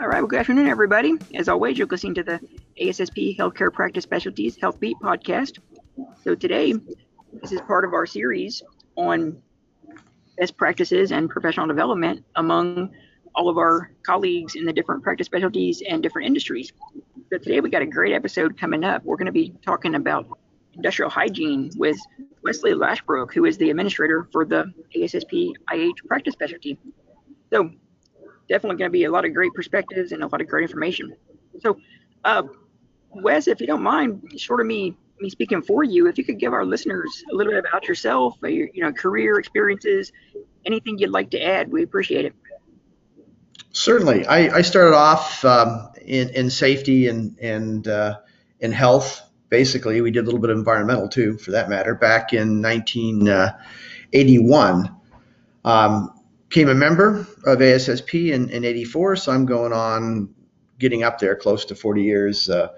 All right, well, good afternoon, everybody. As always, you're listening to the ASSP Healthcare Practice Specialties Health Beat podcast. So today, this is part of our series on best practices and professional development among all of our colleagues in the different practice specialties and different industries. So today, we got a great episode coming up. We're going to be talking about industrial hygiene with Wesley Lashbrook, who is the administrator for the ASSP IH practice specialty. So definitely going to be a lot of great perspectives and a lot of great information. So, uh, Wes, if you don't mind, short of me me speaking for you, if you could give our listeners a little bit about yourself, uh, your you know career experiences, anything you'd like to add, we appreciate it. Certainly, I, I started off um, in in safety and and uh, in health. Basically, we did a little bit of environmental too, for that matter. Back in 1981, uh, um, became a member of ASSP in, in 84, so I'm going on getting up there close to 40 years uh,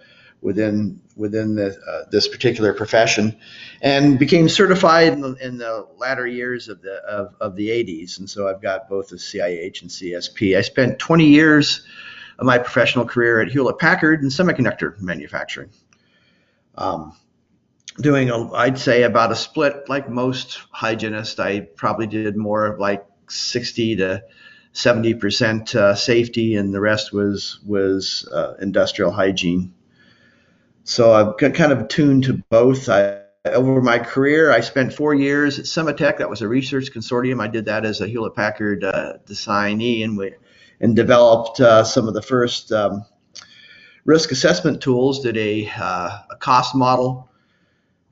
within within the, uh, this particular profession, and became certified in the, in the latter years of the of, of, the 80s. And so I've got both the CIH and CSP. I spent 20 years of my professional career at Hewlett Packard in semiconductor manufacturing. Um, doing a, I'd say about a split like most hygienists. I probably did more of like 60 to 70 percent uh, safety, and the rest was was uh, industrial hygiene. So I've got kind of tuned to both. I, over my career, I spent four years at Sematech. That was a research consortium. I did that as a Hewlett Packard uh, designee, and we and developed uh, some of the first um, risk assessment tools. Did a, uh, a cost model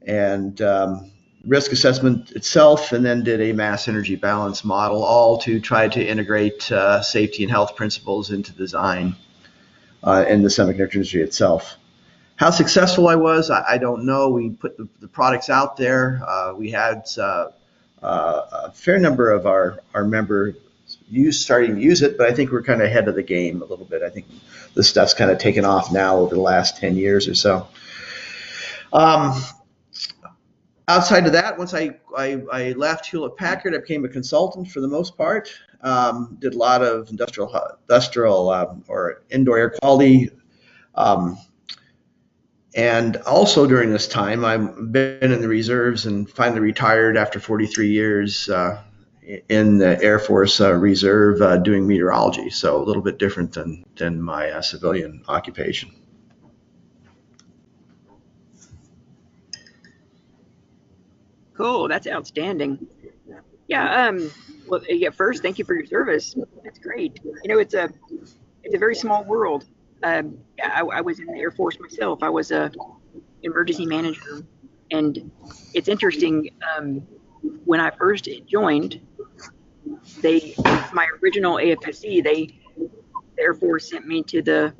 and um, risk assessment itself, and then did a mass energy balance model, all to try to integrate uh, safety and health principles into design uh, in the semiconductor industry itself. How successful I was, I, I don't know. We put the, the products out there. Uh, we had uh, uh, a fair number of our, our members use starting to use it, but I think we're kind of ahead of the game a little bit. I think the stuff's kind of taken off now over the last 10 years or so. Um, outside of that, once I, I, I, left Hewlett Packard, I became a consultant for the most part. Um, did a lot of industrial industrial um, or indoor air quality. Um, and also during this time, I've been in the reserves and finally retired after 43 years uh, in the Air Force uh, Reserve uh, doing meteorology. So a little bit different than, than my uh, civilian occupation. Cool. That's outstanding. Yeah. Um. Well, yeah. First, thank you for your service. That's great. You know, it's a it's a very small world. Um. I, I was in the Air Force myself. I was a emergency manager, and it's interesting. Um, when I first joined, they my original AFSC they the Air Force sent me to the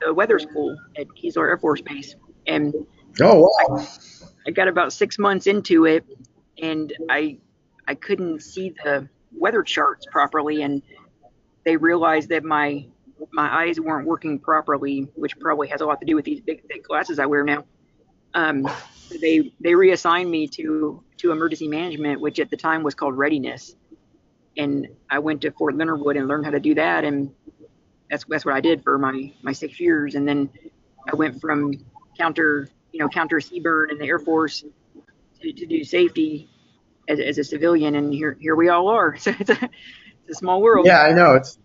the weather school at Keesler Air Force Base, and oh wow. I, I got about six months into it, and I I couldn't see the weather charts properly, and they realized that my my eyes weren't working properly, which probably has a lot to do with these big thick glasses I wear now. Um, they they reassigned me to to emergency management, which at the time was called readiness, and I went to Fort Leonard Wood and learned how to do that, and that's that's what I did for my my six years, and then I went from counter you know, counter CBRN and the Air Force to, to do safety as, as a civilian, and here here we all are. So it's a, it's a small world. Yeah, I know it's.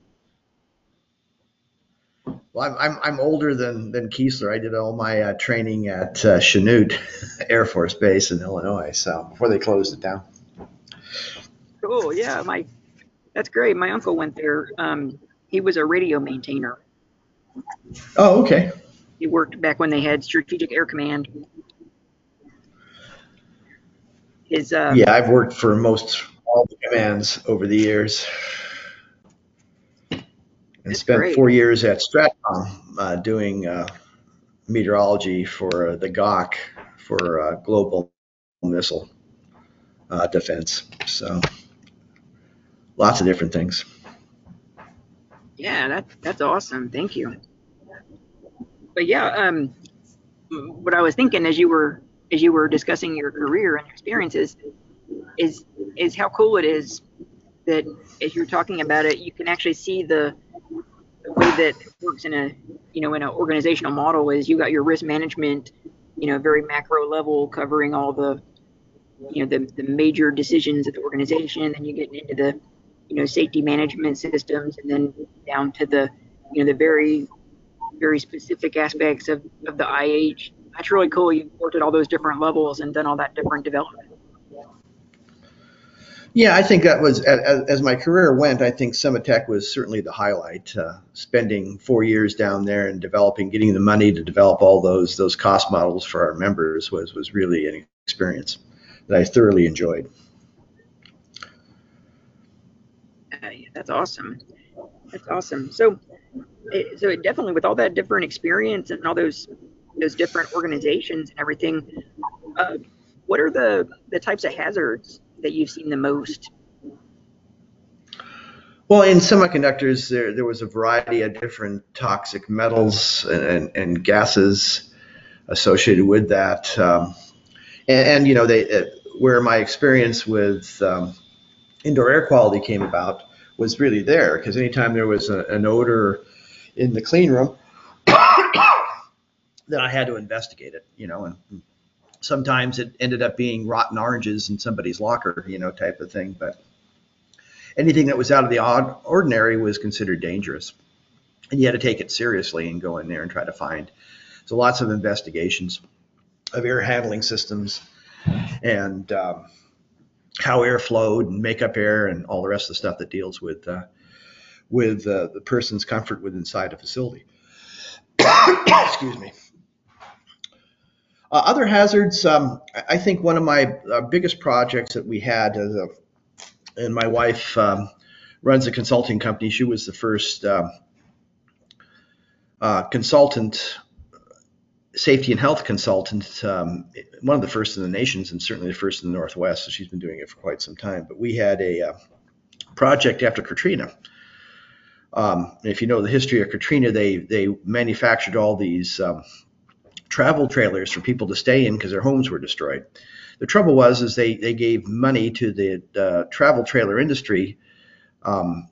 Well, I'm, I'm, I'm older than, than Keesler. I did all my uh, training at uh, Chanute Air Force Base in Illinois, so before they closed it down. Cool. Yeah, my that's great. My uncle went there. Um, he was a radio maintainer. Oh, okay. He worked back when they had Strategic Air Command. His, uh, yeah, I've worked for most all the commands over the years. And spent great. four years at Stratcom uh, doing uh, meteorology for the GOC for uh, global missile uh, defense. So lots of different things. Yeah, that, that's awesome. Thank you but yeah, um, what I was thinking as you were as you were discussing your career and experiences is is how cool it is that as you're talking about it, you can actually see the way that works in a you know in an organizational model is you got your risk management, you know, very macro level covering all the you know the, the major decisions of the organization. And then you get into the you know safety management systems, and then down to the you know the very very specific aspects of, of the IH. That's really cool. You've worked at all those different levels and done all that different development. Yeah, I think that was as, as my career went. I think Sematech was certainly the highlight. Uh, spending four years down there and developing, getting the money to develop all those those cost models for our members was was really an experience that I thoroughly enjoyed. Uh, yeah, that's awesome. That's awesome. So, it, so it definitely with all that different experience and all those those different organizations and everything, uh, what are the the types of hazards that you've seen the most? Well, in semiconductors, there, there was a variety of different toxic metals and, and, and gases associated with that. Um, and, and, you know, they, uh, where my experience with um, indoor air quality came about was really there because anytime there was a, an odor in the clean room, then I had to investigate it, you know, and sometimes it ended up being rotten oranges in somebody's locker, you know, type of thing. But anything that was out of the odd, ordinary was considered dangerous. And you had to take it seriously and go in there and try to find. So lots of investigations of air handling systems and um, how air flowed and makeup air and all the rest of the stuff that deals with uh, with uh, the person's comfort with inside a facility. Excuse me. Uh, other hazards, um, I think one of my uh, biggest projects that we had, a, and my wife um, runs a consulting company. She was the first um, uh, consultant, safety and health consultant, um, one of the first in the nations, and certainly the first in the Northwest. So she's been doing it for quite some time. But we had a uh, project after Katrina. Um, if you know the history of Katrina, they they manufactured all these um, travel trailers for people to stay in because their homes were destroyed. The trouble was is they they gave money to the uh, travel trailer industry. Um,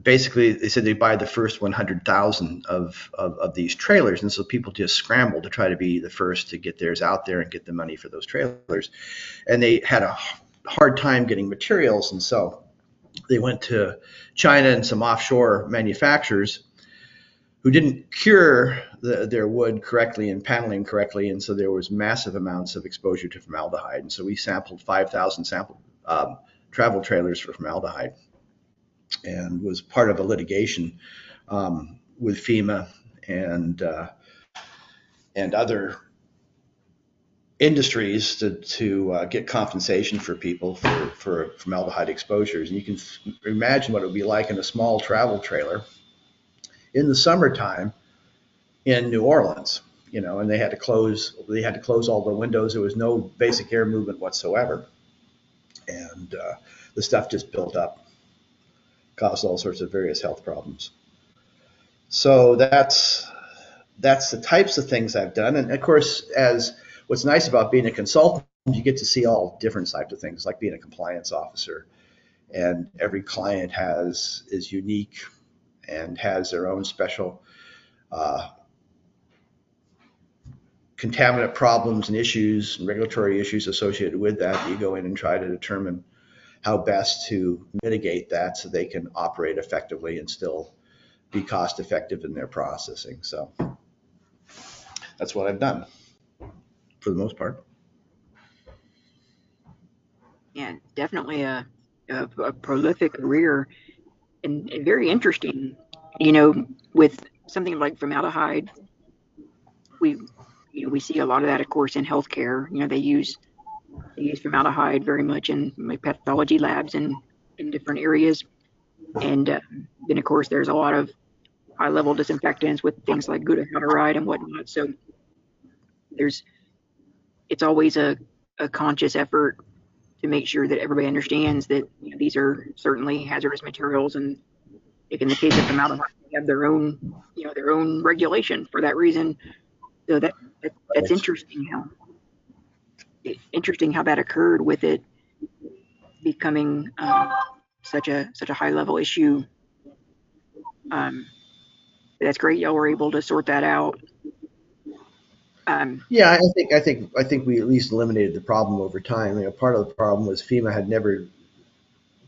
basically, they said they buy the first 100,000 of, of of these trailers, and so people just scrambled to try to be the first to get theirs out there and get the money for those trailers. And they had a hard time getting materials, and so they went to China and some offshore manufacturers who didn't cure the, their wood correctly and paneling correctly, and so there was massive amounts of exposure to formaldehyde. And so we sampled 5,000 sample um, travel trailers for formaldehyde, and was part of a litigation um, with FEMA and uh, and other industries to, to uh, get compensation for people for, for formaldehyde exposures. And you can imagine what it would be like in a small travel trailer in the summertime in New Orleans, you know, and they had to close they had to close all the windows. There was no basic air movement whatsoever, and uh, the stuff just built up, caused all sorts of various health problems. So that's that's the types of things I've done, and of course, as what's nice about being a consultant, you get to see all different types of things, like being a compliance officer, and every client has is unique and has their own special uh, contaminant problems and issues and regulatory issues associated with that. You go in and try to determine how best to mitigate that so they can operate effectively and still be cost effective in their processing. So that's what I've done for the most part. Yeah, definitely a, a, a prolific career and, very interesting. You know, with something like formaldehyde, we you know we see a lot of that, of course, in healthcare. You know, they use they use formaldehyde very much in my pathology labs and in different areas. And uh, then, of course, there's a lot of high level disinfectants with things like glutarate and whatnot. So there's it's always a, a conscious effort to make sure that everybody understands that you know, these are certainly hazardous materials and like in the case of the formaldehyde they have their own you know their own regulation for that reason so that, that that's interesting how interesting how that occurred with it becoming um, such a such a high level issue um, that's great. Y'all were able to sort that out. Um, Yeah, I think I think I think we at least eliminated the problem over time. You know, part of the problem was FEMA had never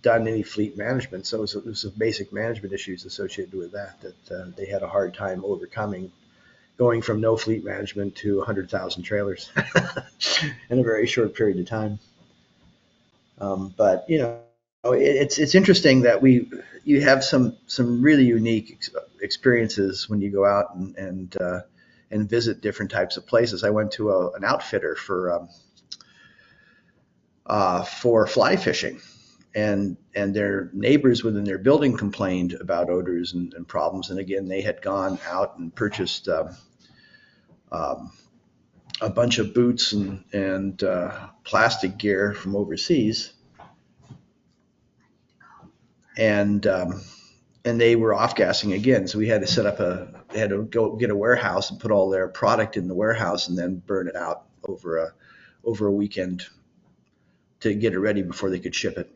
done any fleet management, so it was, it was some basic management issues associated with that that uh, they had a hard time overcoming, going from no fleet management to 100,000 trailers in a very short period of time. Um, but you know, it's it's interesting that we you have some some really unique ex- experiences when you go out and and uh, and visit different types of places. I went to a, an outfitter for um, uh, for fly fishing, and and their neighbors within their building complained about odors and, and problems. And again, they had gone out and purchased um, um, a bunch of boots and and uh, plastic gear from overseas, and um, and they were off gassing again. So we had to set up a, they had to go get a warehouse and put all their product in the warehouse and then burn it out over a, over a weekend to get it ready before they could ship it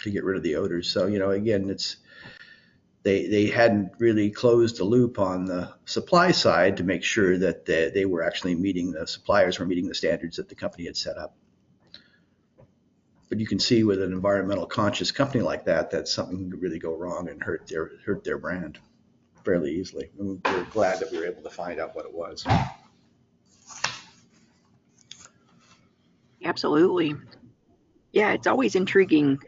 to get rid of the odors. So, you know, again, it's, they, they hadn't really closed the loop on the supply side to make sure that they, they were actually meeting the suppliers were meeting the standards that the company had set up. But you can see with an environmental conscious company like that, that something could really go wrong and hurt their hurt their brand fairly easily. And we're glad that we were able to find out what it was. absolutely. Yeah, it's always intriguing,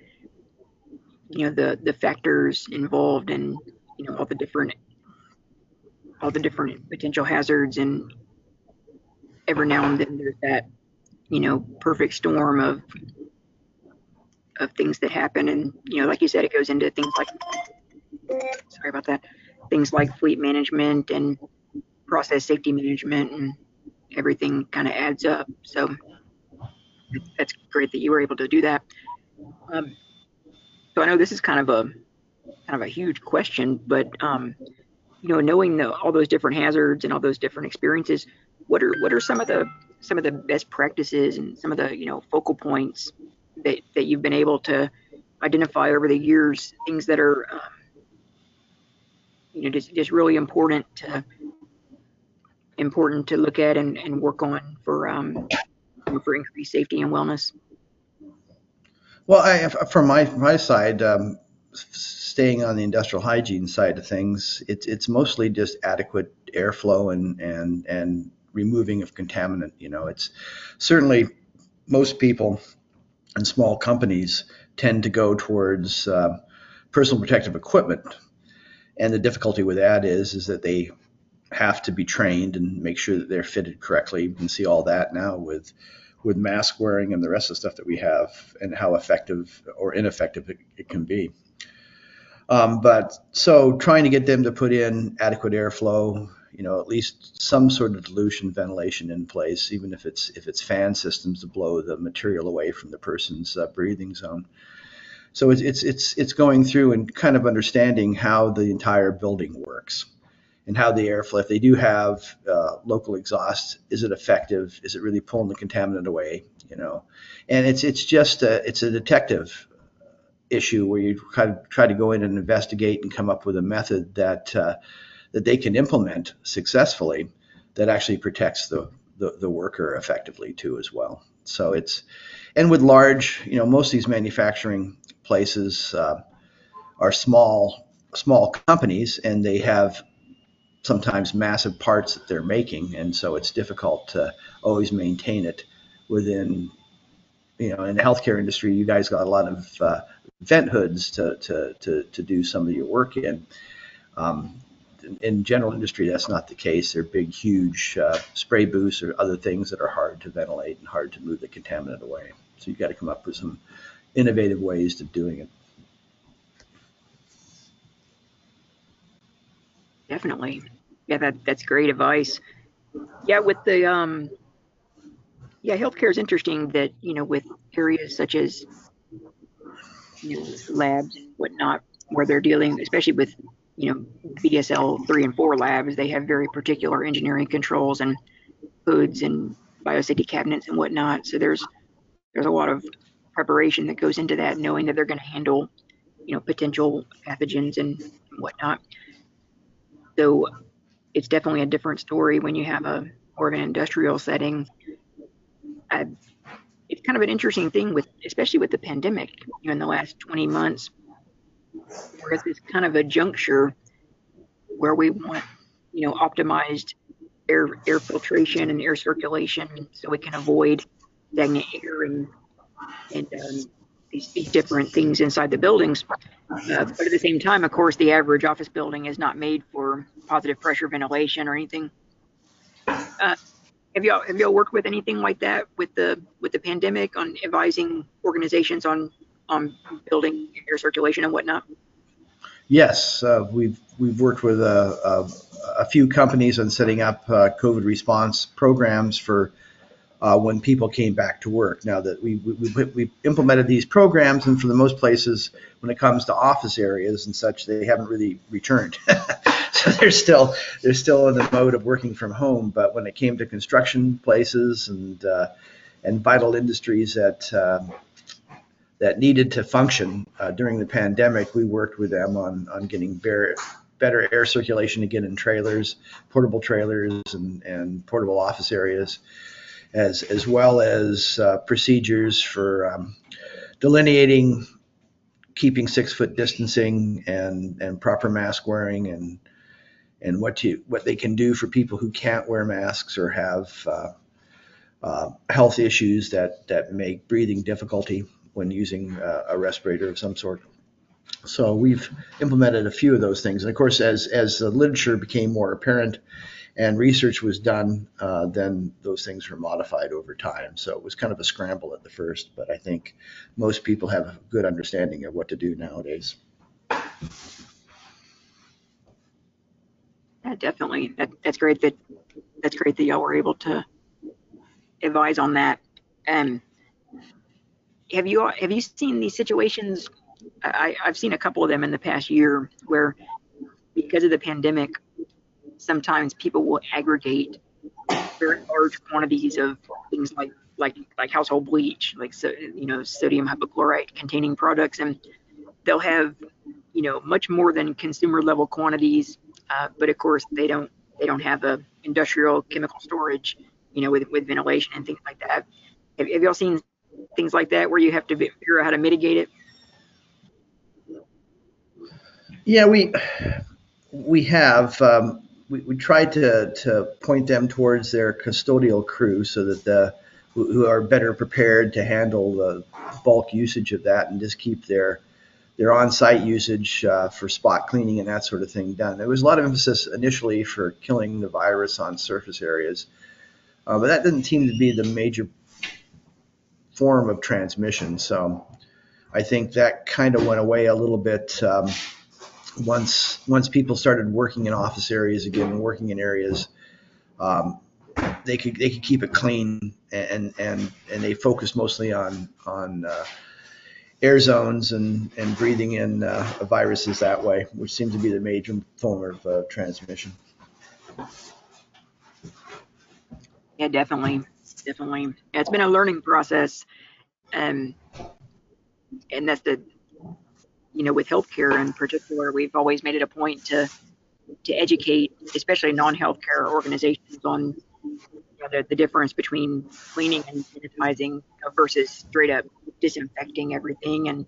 you know, the the factors involved and you know all the different all the different potential hazards and every now and then there's that you know perfect storm of of things that happen. And you know like you said it goes into things like sorry about that things like fleet management and process safety management and everything kind of adds up. So that's great that you were able to do that. Um, so i know this is kind of a kind of a huge question but um, you know knowing the, all those different hazards and all those different experiences what are what are some of the some of the best practices and some of the you know focal points that, that you've been able to identify over the years things that are um, you know just, just really important to important to look at and, and work on for um, for increased safety and wellness Well, I, from my my side, um, staying on the industrial hygiene side of things, it's it's mostly just adequate airflow and and and removing of contaminant. You know, it's certainly most people and small companies tend to go towards uh, personal protective equipment, and the difficulty with that is is that they have to be trained and make sure that they're fitted correctly. You can see all that now with with mask wearing and the rest of the stuff that we have and how effective or ineffective it, it can be. Um, but so trying to get them to put in adequate airflow, you know, at least some sort of dilution ventilation in place, even if it's if it's fan systems to blow the material away from the person's uh, breathing zone. So it's, it's it's it's going through and kind of understanding how the entire building works and how the airflow. If they do have uh, local exhaust, is it effective? Is it really pulling the contaminant away? You know, and it's it's just a, it's a detective issue where you kind of try to go in and investigate and come up with a method that uh, that they can implement successfully that actually protects the, the, the worker effectively too as well. So it's and with large, you know, most of these manufacturing places uh, are small small companies and they have sometimes massive parts that they're making, and so it's difficult to always maintain it within. You know, in the healthcare industry, you guys got a lot of uh, vent hoods to, to, to, to do some of your work in. Um, in general industry, that's not the case. They're big, huge uh, spray booths or other things that are hard to ventilate and hard to move the contaminant away. So you've got to come up with some innovative ways to doing it. definitely yeah that that's great advice yeah with the um yeah healthcare is interesting that you know with areas such as you know, labs whatnot where they're dealing especially with you know BSL 3 and 4 labs they have very particular engineering controls and hoods and biosafety cabinets and whatnot so there's there's a lot of preparation that goes into that knowing that they're going to handle you know potential pathogens and whatnot So it's definitely a different story when you have a more of an industrial setting. Uh, it's kind of an interesting thing with, especially with the pandemic. You know, in the last 20 months, we're at this kind of a juncture where we want, you know, optimized air air filtration and air circulation so we can avoid stagnant air and and um, these, these different things inside the buildings. Uh, but at the same time, of course, the average office building is not made for positive pressure ventilation or anything. Uh, have y'all have y'all worked with anything like that with the with the pandemic on advising organizations on on building air circulation and whatnot? Yes, uh, we've we've worked with a, a, a, few companies on setting up uh, COVID response programs for uh, when people came back to work. Now that we, we, we implemented these programs, and for the most places, when it comes to office areas and such, they haven't really returned. so they're still they're still in the mode of working from home. But when it came to construction places and uh, and vital industries that um, that needed to function uh, during the pandemic, we worked with them on on getting better air circulation again in trailers, portable trailers, and and portable office areas as as well as uh, procedures for um, delineating, keeping six foot distancing, and and proper mask wearing, and and what to what they can do for people who can't wear masks or have uh, uh, health issues that that make breathing difficulty when using uh, a respirator of some sort. So we've implemented a few of those things, and of course, as as the literature became more apparent and research was done, uh, then those things were modified over time. So it was kind of a scramble at the first, but I think most people have a good understanding of what to do nowadays. Yeah, definitely. That, that's great that that's great that y'all were able to advise on that. And um, have you have you seen these situations? I, I've seen a couple of them in the past year where because of the pandemic, sometimes people will aggregate very large quantities of things like like like household bleach, like so you know sodium hypochlorite containing products, and they'll have you know much more than consumer level quantities, uh, but of course they don't they don't have a industrial chemical storage, you know, with with ventilation and things like that. Have, have y'all seen things like that where you have to figure out how to mitigate it? Yeah, we we have. Um, we, we tried to, to point them towards their custodial crew so that the who, are better prepared to handle the bulk usage of that and just keep their their on-site usage uh, for spot cleaning and that sort of thing done. There was a lot of emphasis initially for killing the virus on surface areas, uh, but that didn't seem to be the major form of transmission. So I think that kind of went away a little bit um, once once people started working in office areas again working in areas um, they could they could keep it clean and and and they focused mostly on on uh, air zones and and breathing in uh, viruses that way which seems to be the major form of uh, transmission yeah definitely definitely it's been a learning process um, and that's the you know, with healthcare in particular, we've always made it a point to to educate, especially non-healthcare organizations, on you know, the, the difference between cleaning and sanitizing versus straight up disinfecting everything. And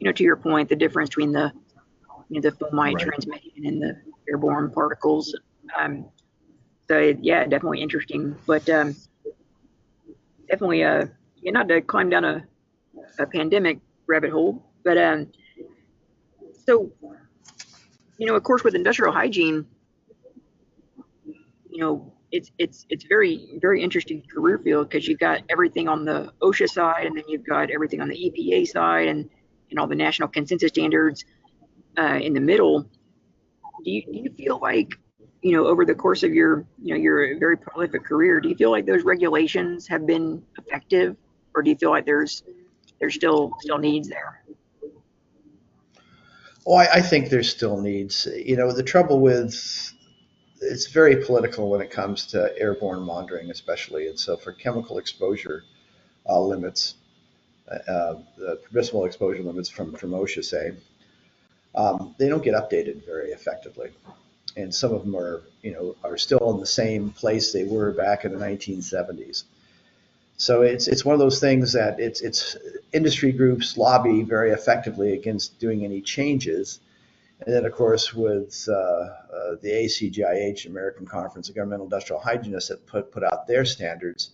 you know, to your point, the difference between the you know the fomite right. transmission and the airborne particles. Um, so yeah, definitely interesting, but um, definitely yeah, not to climb down a, a pandemic rabbit hole, but um, so, you know, of course, with industrial hygiene, you know, it's it's it's very very interesting career field because you've got everything on the OSHA side, and then you've got everything on the EPA side, and and all the national consensus standards uh, in the middle. Do you do you feel like you know over the course of your you know your very prolific career, do you feel like those regulations have been effective, or do you feel like there's there's still still needs there? Oh, I, I think there's still needs. You know, the trouble with it's very political when it comes to airborne monitoring, especially, and so for chemical exposure uh, limits, uh, the permissible exposure limits from from OSHA say, um, they don't get updated very effectively. And some of them are, you know, are still in the same place they were back in the 1970s. So it's it's one of those things that it's it's industry groups lobby very effectively against doing any changes, and then of course with uh, uh, the ACGIH, American Conference of Governmental Industrial Hygienists, that put put out their standards,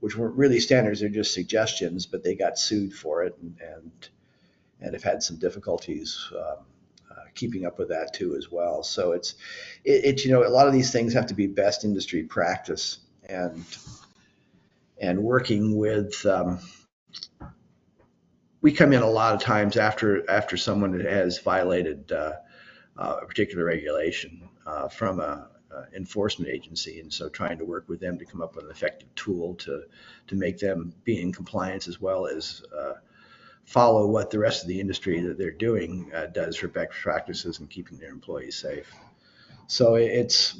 which weren't really standards; they're just suggestions, but they got sued for it and and, and have had some difficulties. Um, keeping up with that too as well. So it's it, it, you know a lot of these things have to be best industry practice and and working with um, we come in a lot of times after after someone has violated uh, uh, a particular regulation uh, from a, a, enforcement agency, and so trying to work with them to come up with an effective tool to to make them be in compliance as well as uh, follow what the rest of the industry that they're doing uh, does for best practices and keeping their employees safe. So it's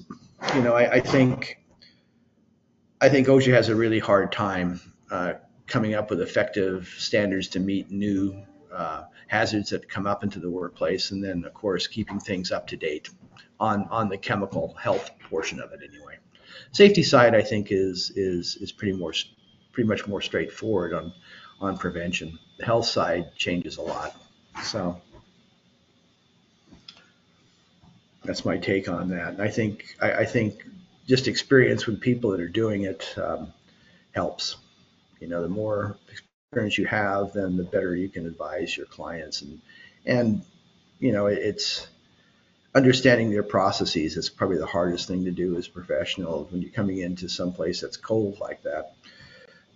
you know I, I think I think OSHA has a really hard time uh, coming up with effective standards to meet new uh, hazards that come up into the workplace, and then of course keeping things up to date on on the chemical health portion of it anyway. Safety side, I think, is is is pretty more pretty much more straightforward on on prevention. The health side changes a lot, so that's my take on that. And I think I, I think just experience with people that are doing it um, helps. You know, the more experience you have, then the better you can advise your clients. And and you know, it's understanding their processes is probably the hardest thing to do as a professional when you're coming into some place that's cold like that.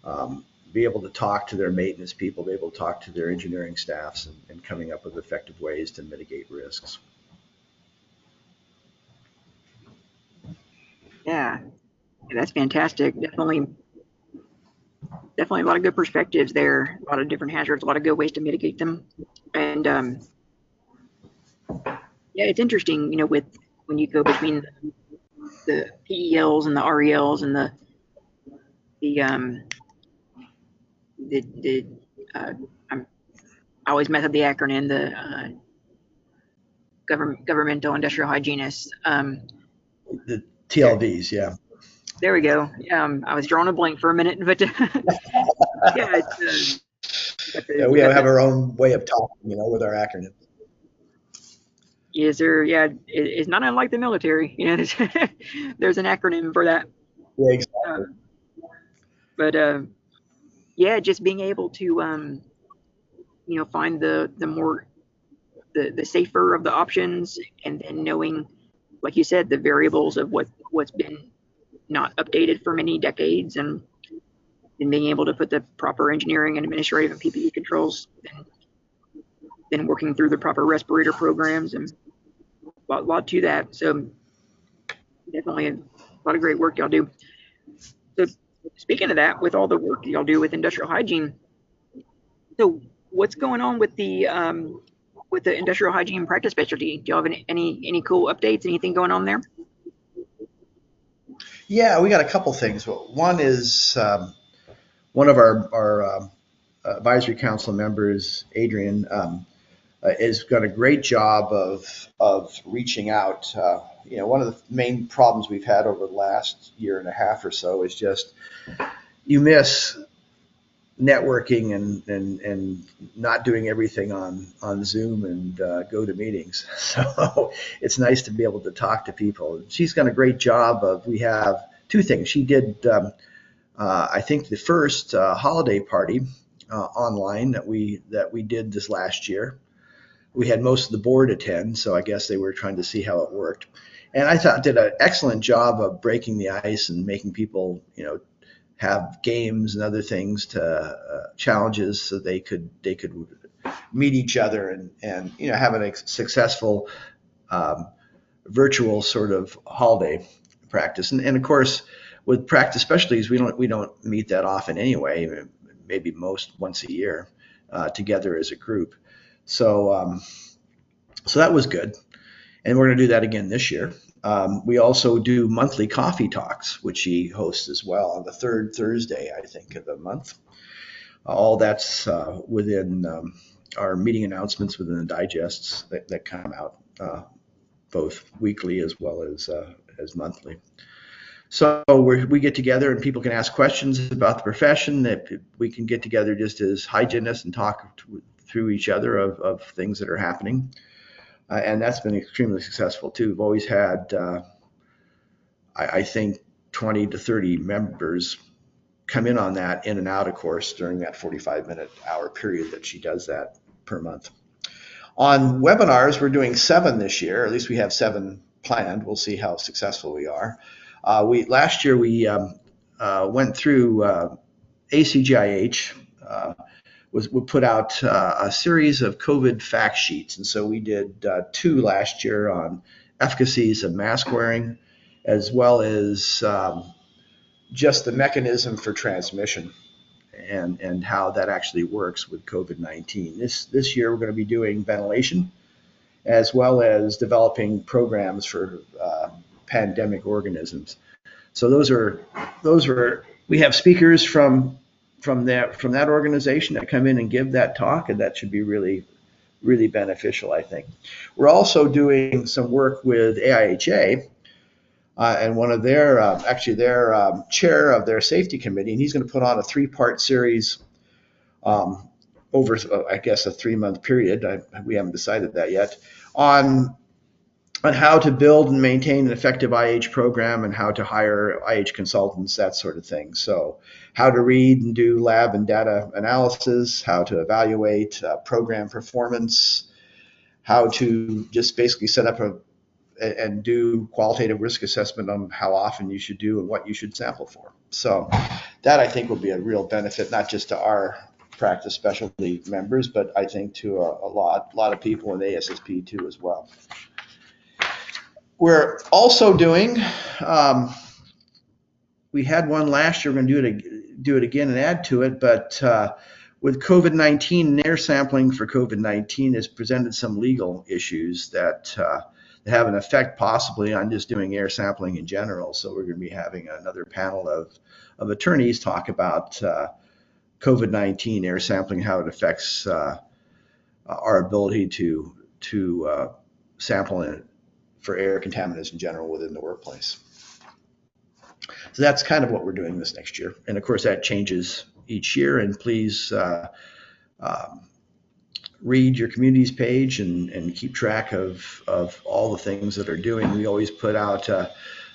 Um, be able to talk to their maintenance people, be able to talk to their engineering staffs, and, and coming up with effective ways to mitigate risks. Yeah, that's fantastic. Definitely, definitely a lot of good perspectives there. A lot of different hazards, a lot of good ways to mitigate them. And um, yeah, it's interesting, you know, with when you go between the, the PELs and the RELs and the the um the the uh, I'm I always mess up the acronym the uh, government governmental industrial hygienists. Um, the TLVs, yeah. There we go. Um, I was drawing a blank for a minute, but yeah, it's, uh, yeah, we have our own way of talking, you know, with our acronym. Is there? Yeah, it, it's not unlike the military. You know, there's, there's an acronym for that. Yeah, exactly. Uh, but uh, yeah, just being able to, um, you know, find the the more the the safer of the options, and then knowing like you said, the variables of what what's been not updated for many decades, and and being able to put the proper engineering and administrative and PPE controls, and then working through the proper respirator programs, and a lot, lot to that. So definitely a lot of great work y'all do. Speaking of that, with all the work y'all do with industrial hygiene, so what's going on with the um, with the industrial hygiene practice specialty. Do you have any, any, any cool updates? Anything going on there? Yeah, we got a couple things. One is um, one of our, our um, advisory council members, Adrian, um, uh, has got a great job of of reaching out. Uh, you know, one of the main problems we've had over the last year and a half or so is just you miss networking and, and, and not doing everything on, on Zoom and uh, go to meetings. So it's nice to be able to talk to people. She's done a great job of, we have two things. She did, um, uh, I think the first uh, holiday party uh, online that we, that we did this last year. We had most of the board attend, so I guess they were trying to see how it worked. And I thought did an excellent job of breaking the ice and making people, you know, have games and other things to uh, challenges so they could they could meet each other and and you know have a successful um, virtual sort of holiday practice. And, and of course with practice specialties we don't we don't meet that often anyway maybe most once a year uh, together as a group. So um, so that was good. And we're going to do that again this year um, we also do monthly coffee talks, which he hosts as well on the third Thursday, I think, of the month. All that's uh, within um, our meeting announcements within the digests that, that come out uh, both weekly as well as uh, as monthly. So we we get together and people can ask questions about the profession. That we can get together just as hygienists and talk to, through each other of, of things that are happening. Uh, and that's been extremely successful too. We've always had, uh, I, I, think, 20 to 30 members come in on that in and out of course during that 45 minute hour period that she does that per month. On webinars, we're doing seven this year. At least we have seven planned. We'll see how successful we are. Uh, we last year we um, uh, went through uh, ACGIH. Was we put out uh, a series of COVID fact sheets, and so we did uh, two last year on efficacies of mask wearing, as well as um, just the mechanism for transmission and and how that actually works with COVID-19. This this year we're going to be doing ventilation, as well as developing programs for uh, pandemic organisms. So those are those are we have speakers from from that from that organization that come in and give that talk, and that should be really really beneficial, I think. We're also doing some work with AIHA. Uh, and one of their, uh, actually their um, chair of their safety committee, and he's going to put on a three-part series um, over, uh, I guess, a three-month period. I, we haven't decided that yet on on how to build and maintain an effective IH program and how to hire IH consultants, that sort of thing. So, how to read and do lab and data analysis, how to evaluate uh, program performance, how to just basically set up a and do qualitative risk assessment on how often you should do and what you should sample for. So, that I think will be a real benefit, not just to our practice specialty members, but I think to a, a lot, lot of people in ASSP too as well. We're also doing, um, we had one last year, we're going to do it, do it again and add to it, but uh, with COVID 19 air sampling for COVID 19 has presented some legal issues that, uh, that have an effect possibly on just doing air sampling in general. So we're going to be having another panel of, of attorneys talk about uh, COVID 19 air sampling, how it affects uh, our ability to, to uh, sample for air contaminants in general within the workplace. So that's kind of what we're doing this next year. And of course, that changes each year. And please uh, um, read your communities page and, and keep track of, of all the things that are doing. We always put out uh,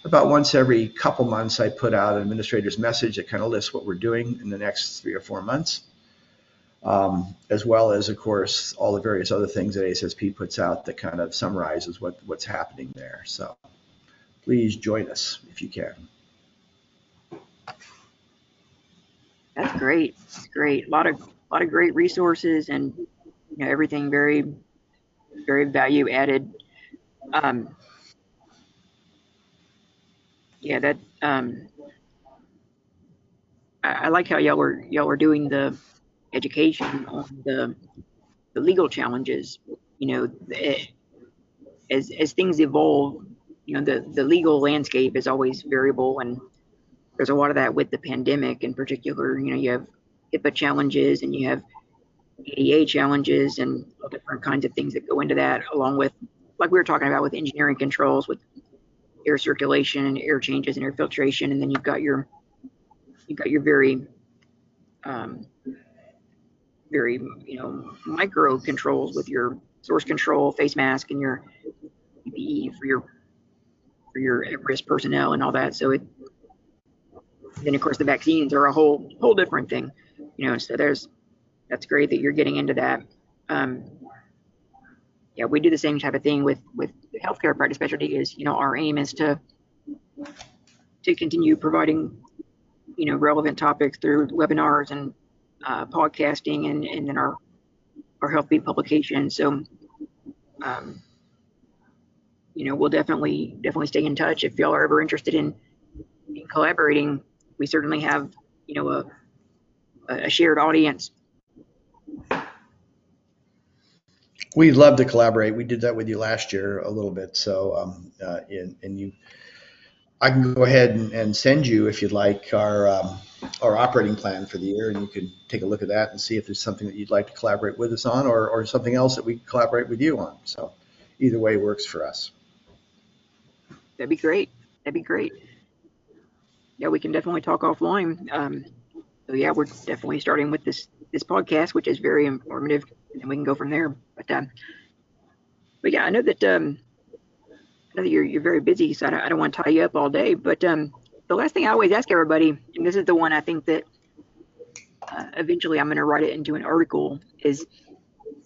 about once every couple months, I put out an administrator's message that kind of lists what we're doing in the next three or four months um, as well as, of course, all the various other things that ASSP puts out that kind of summarizes what, what's happening there. So please join us if you can. That's great. That's great. A lot of a lot of great resources and you know everything very very value added. Um, yeah, that um, I, I like how y'all were y'all were doing the education on the, the legal challenges. You know, as as things evolve, you know, the the legal landscape is always variable, and there's a lot of that with the pandemic in particular. You know, you have HIPAA challenges, and you have ADA challenges, and different kinds of things that go into that, along with like we were talking about with engineering controls with air circulation and air changes and air filtration, and then you've got your you've got your very um, very, you know, micro controls with your source control, face mask, and your PPE for your for your at-risk personnel and all that. So it then of course the vaccines are a whole whole different thing, you know. So there's that's great that you're getting into that. Um, yeah, we do the same type of thing with with healthcare practice specialty. Is you know our aim is to to continue providing you know relevant topics through webinars and uh, podcasting and, and then our our health HealthBeat publication. So, um, you know, we'll definitely definitely stay in touch if y'all are ever interested in, in collaborating. We certainly have you know a a shared audience. We'd love to collaborate. We did that with you last year a little bit. So, um, uh, and, and you, I can go ahead and, and send you if you'd like our um, our operating plan for the year, and you can take a look at that and see if there's something that you'd like to collaborate with us on, or, or something else that we collaborate with you on. So either way works for us. That'd be great. That'd be great. Yeah, we can definitely talk offline. Um, so yeah, we're definitely starting with this this podcast, which is very informative, and we can go from there. But um, but yeah, I know that um, I know that you're you're very busy, so I don't, I don't want to tie you up all day. But um, the last thing I always ask everybody, and this is the one I think that uh, eventually I'm going to write it into an article, is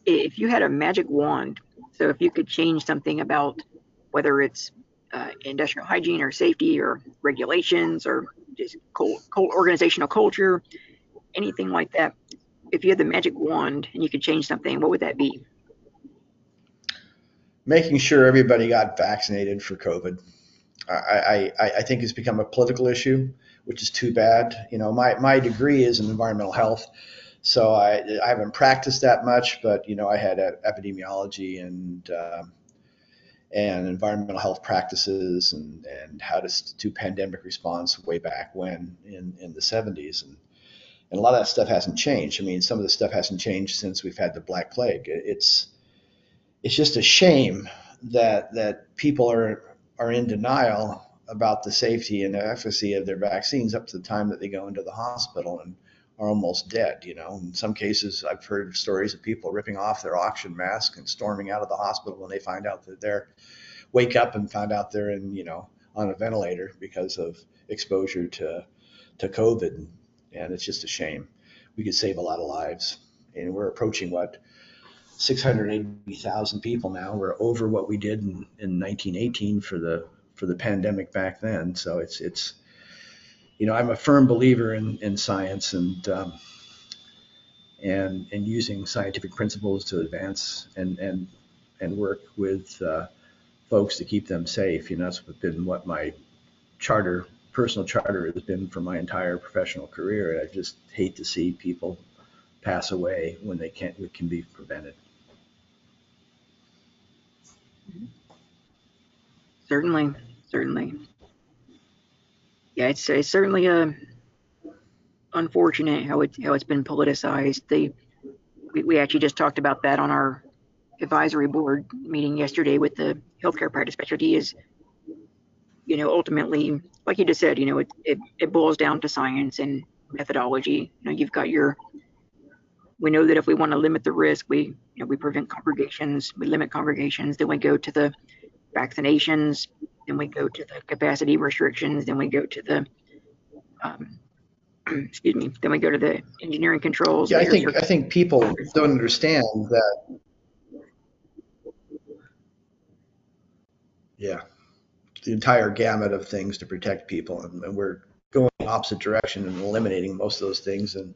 if you had a magic wand, so if you could change something about whether it's uh, industrial hygiene or safety or regulations or just cold, organizational culture, anything like that. If you had the magic wand and you could change something, what would that be? Making sure everybody got vaccinated for COVID. I, I, I think it's become a political issue, which is too bad. You know, my, my degree is in environmental health, so I, I haven't practiced that much, but you know, I had epidemiology and um, and environmental health practices and, and how to do pandemic response way back when in, in the 70s. And, and a lot of that stuff hasn't changed. I mean, some of the stuff hasn't changed since we've had the Black Plague. It's, it's just a shame that, that people are, are in denial about the safety and efficacy of their vaccines up to the time that they go into the hospital and are almost dead. You know, in some cases, I've heard stories of people ripping off their oxygen mask and storming out of the hospital when they find out that they're wake up and find out they're in, you know, on a ventilator because of exposure to to COVID, and it's just a shame. We could save a lot of lives, and we're approaching what 680,000 people now. We're over what we did in, in 1918 for the for the pandemic back then. So it's it's you know, I'm a firm believer in, in science and um, and and using scientific principles to advance and and and work with uh, folks to keep them safe. You know, that's been what my charter, personal charter, has been for my entire professional career. I just hate to see people pass away when they can't it can be prevented. Certainly, certainly yeah, it's, it's certainly uh, unfortunate how it how it's been politicized. We, we actually just talked about that on our advisory board meeting yesterday with the healthcare practice specialty is you know ultimately like you just said you know it, it, it boils down to science and methodology. You know you've got your we know that if we want to limit the risk we you know we prevent congregations we limit congregations then we go to the vaccinations then we go to the capacity restrictions, then we go to the, um, excuse me, then we go to the engineering controls. Yeah, I think I think people don't understand that. Yeah, the entire gamut of things to protect people, and, and we're going the opposite direction and eliminating most of those things, and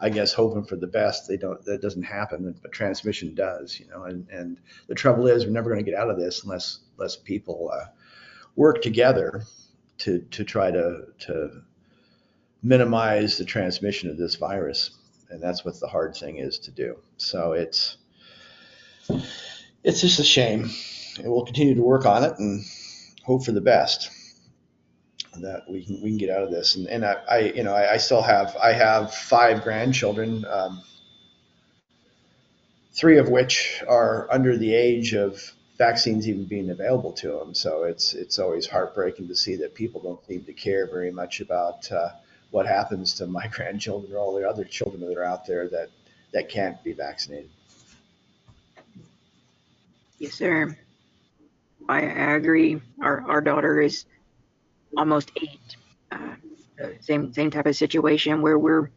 I guess hoping for the best. They don't. That doesn't happen, but transmission does. You know, and and the trouble is, we're never going to get out of this unless unless people. Uh, work together to to try to to minimize the transmission of this virus, and that's what the hard thing is to do. So it's it's just a shame, and we'll continue to work on it and hope for the best that we can we can get out of this. And, and I, I you know I, I, still have I have five grandchildren, um, three of which are under the age of vaccines even being available to them. So it's it's always heartbreaking to see that people don't seem to care very much about uh, what happens to my grandchildren or all the other children that are out there that that can't be vaccinated. Yes, sir. I, I agree. Our our daughter is almost eight. Uh, same same type of situation where we're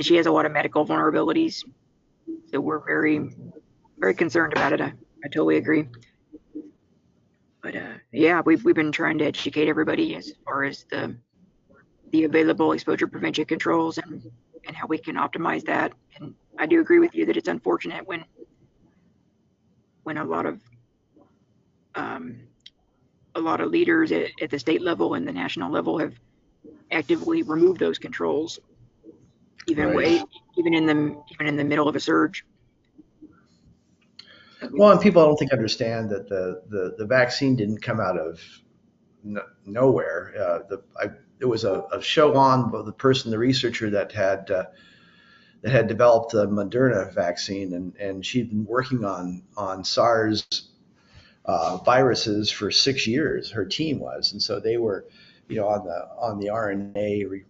she has a lot of medical vulnerabilities, so we're very very concerned about it. I, totally agree. But uh, yeah, we've we've been trying to educate everybody as far as the the available exposure prevention controls and and how we can optimize that. And I do agree with you that it's unfortunate when when a lot of um, a lot of leaders at, at the state level and the national level have actively removed those controls, even right. way, even in the even in the middle of a surge. Well, and people I don't think understand that the, the, the vaccine didn't come out of no, nowhere. Uh, the, I, was a, a, show on the person, the researcher that had uh, that had developed the Moderna vaccine, and, and she'd been working on on SARS uh, viruses for six years. Her team was, and so they were, you know, on the on the RNA re-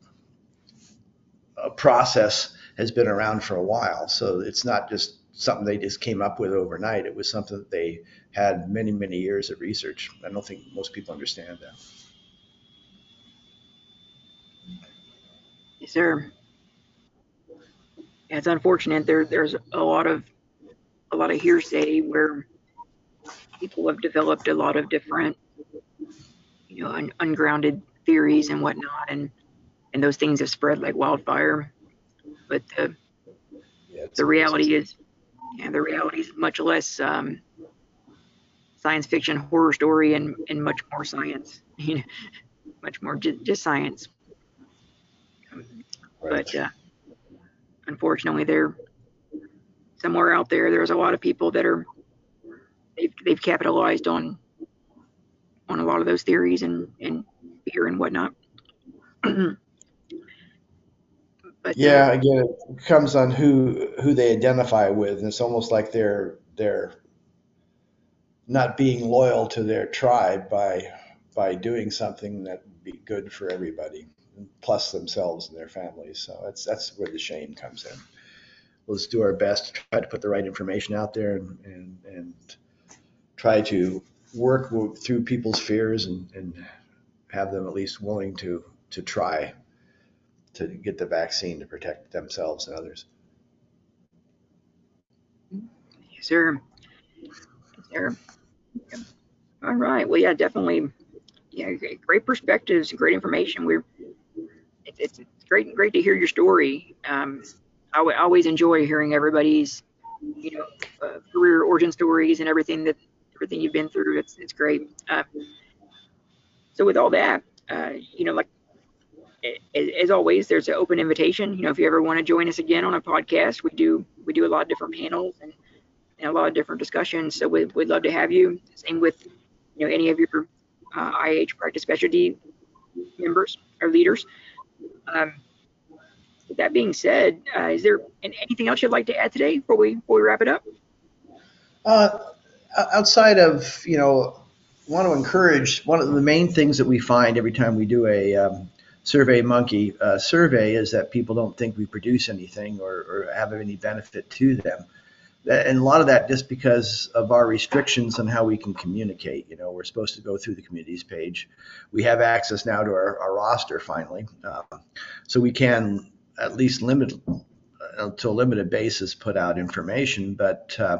uh, process has been around for a while. So it's not just something they just came up with overnight. It was something that they had many many years of research. I don't think most people understand that. Yes, sir. Yeah, it's unfortunate. There, there's a lot of a lot of hearsay where people have developed a lot of different, you know, un- ungrounded theories and whatnot, and and those things have spread like wildfire. But the Yeah, the reality is, yeah, the reality is much less um, science fiction, horror story, and and much more science. You know, much more just, just science. right. but uh, unfortunately they're somewhere out there there's a lot of people that are they've, they've capitalized on on a lot of those theories and and fear and whatnot but Yeah, again, it comes on who who they identify with, and it's almost like they're they're not being loyal to their tribe by by doing something that would be good for everybody, plus themselves and their families. So that's that's where the shame comes in. Let's do our best to try to put the right information out there and and, and try to work through people's fears and, and have them at least willing to to try to get the vaccine to protect themselves and others. yes sir yes, sir Yep. all right well yeah definitely yeah great, perspectives great information we're it, it's, it's great great to hear your story um, I always enjoy hearing everybody's you know uh, career origin stories and everything that everything you've been through it's it's great uh, so with all that uh, you know like as, always there's an open invitation. You know if you ever want to join us again on a podcast we do we do a lot of different panels and, and a lot of different discussions. So we, we'd love to have you. Same with you know any of your uh, ih practice specialty members or leaders. Um, with that being said, uh, is there anything else you'd like to add today before we before we wrap it up? Uh, outside of, you know, want to encourage, one of the main things that we find every time we do a um, Survey Monkey uh, survey is that people don't think we produce anything or, or have any benefit to them. And a lot of that just because of our restrictions on how we can communicate. You know, we're supposed to go through the communities page. We have access now to our, our roster finally. Um, so we can at least limit uh, to a limited basis put out information, but uh,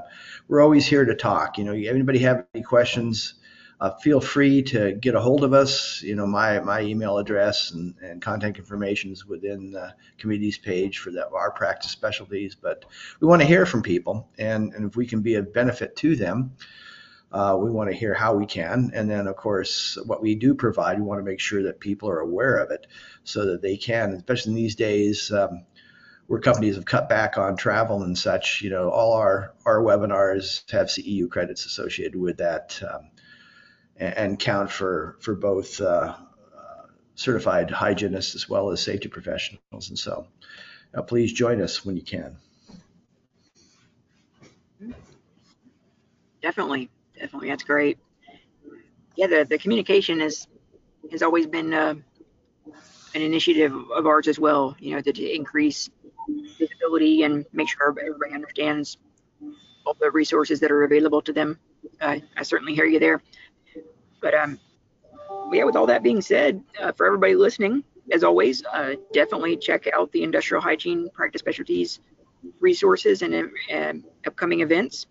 we're always here to talk. You know, anybody have any questions, uh, feel free to get a hold of us. You know, my, my email address and, and contact information is within the committee's page for that, our practice specialties, but we want to hear from people and, and if we can be of benefit to them, uh, we want to hear how we can. And then, of course, what we do provide, we want to make sure that people are aware of it so that they can, especially in these days, um, where companies have cut back on travel and such, you know, all our, our webinars have CEU credits associated with that um, and, count for, for both uh, certified hygienists as well as safety professionals. And so uh, please join us when you can. Definitely, definitely, that's great. Yeah, the, the communication is has always been uh, an initiative of ours as well. You know, to, to increase visibility and make sure everybody understands all the resources that are available to them. Uh, I certainly hear you there. But um, yeah, with all that being said, uh, for everybody listening, as always, uh, definitely check out the industrial hygiene practice specialties resources and um, upcoming events.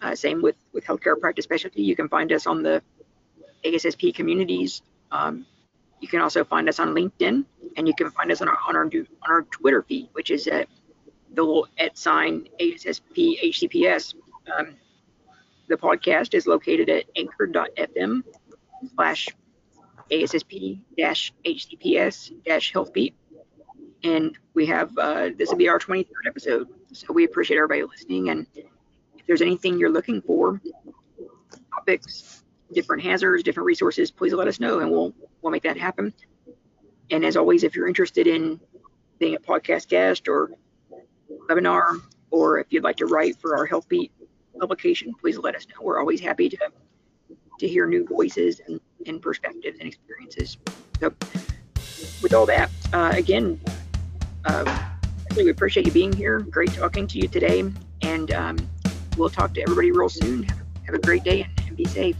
Uh, same with with healthcare practice specialty. You can find us on the ASSP communities. Um, you can also find us on LinkedIn, and you can find us on our on our, on our Twitter feed, which is at the little at sign ASSP HCPS. Um, the podcast is located at anchor.fm slash ASSP dash HCPS dash healthbeat. And we have, uh, this will be our 23rd episode. So we appreciate everybody listening. And if there's anything you're looking for, topics, different hazards, different resources, please let us know and we'll, we'll make that happen. And as always, if you're interested in being a podcast guest or webinar, or if you'd like to write for our HealthBeat publication, please let us know. We're always happy to to hear new voices and, and perspectives and experiences. So, with all that, uh, again, uh, we appreciate you being here. Great talking to you today, and um, we'll talk to everybody real soon. Have, a great day and be safe.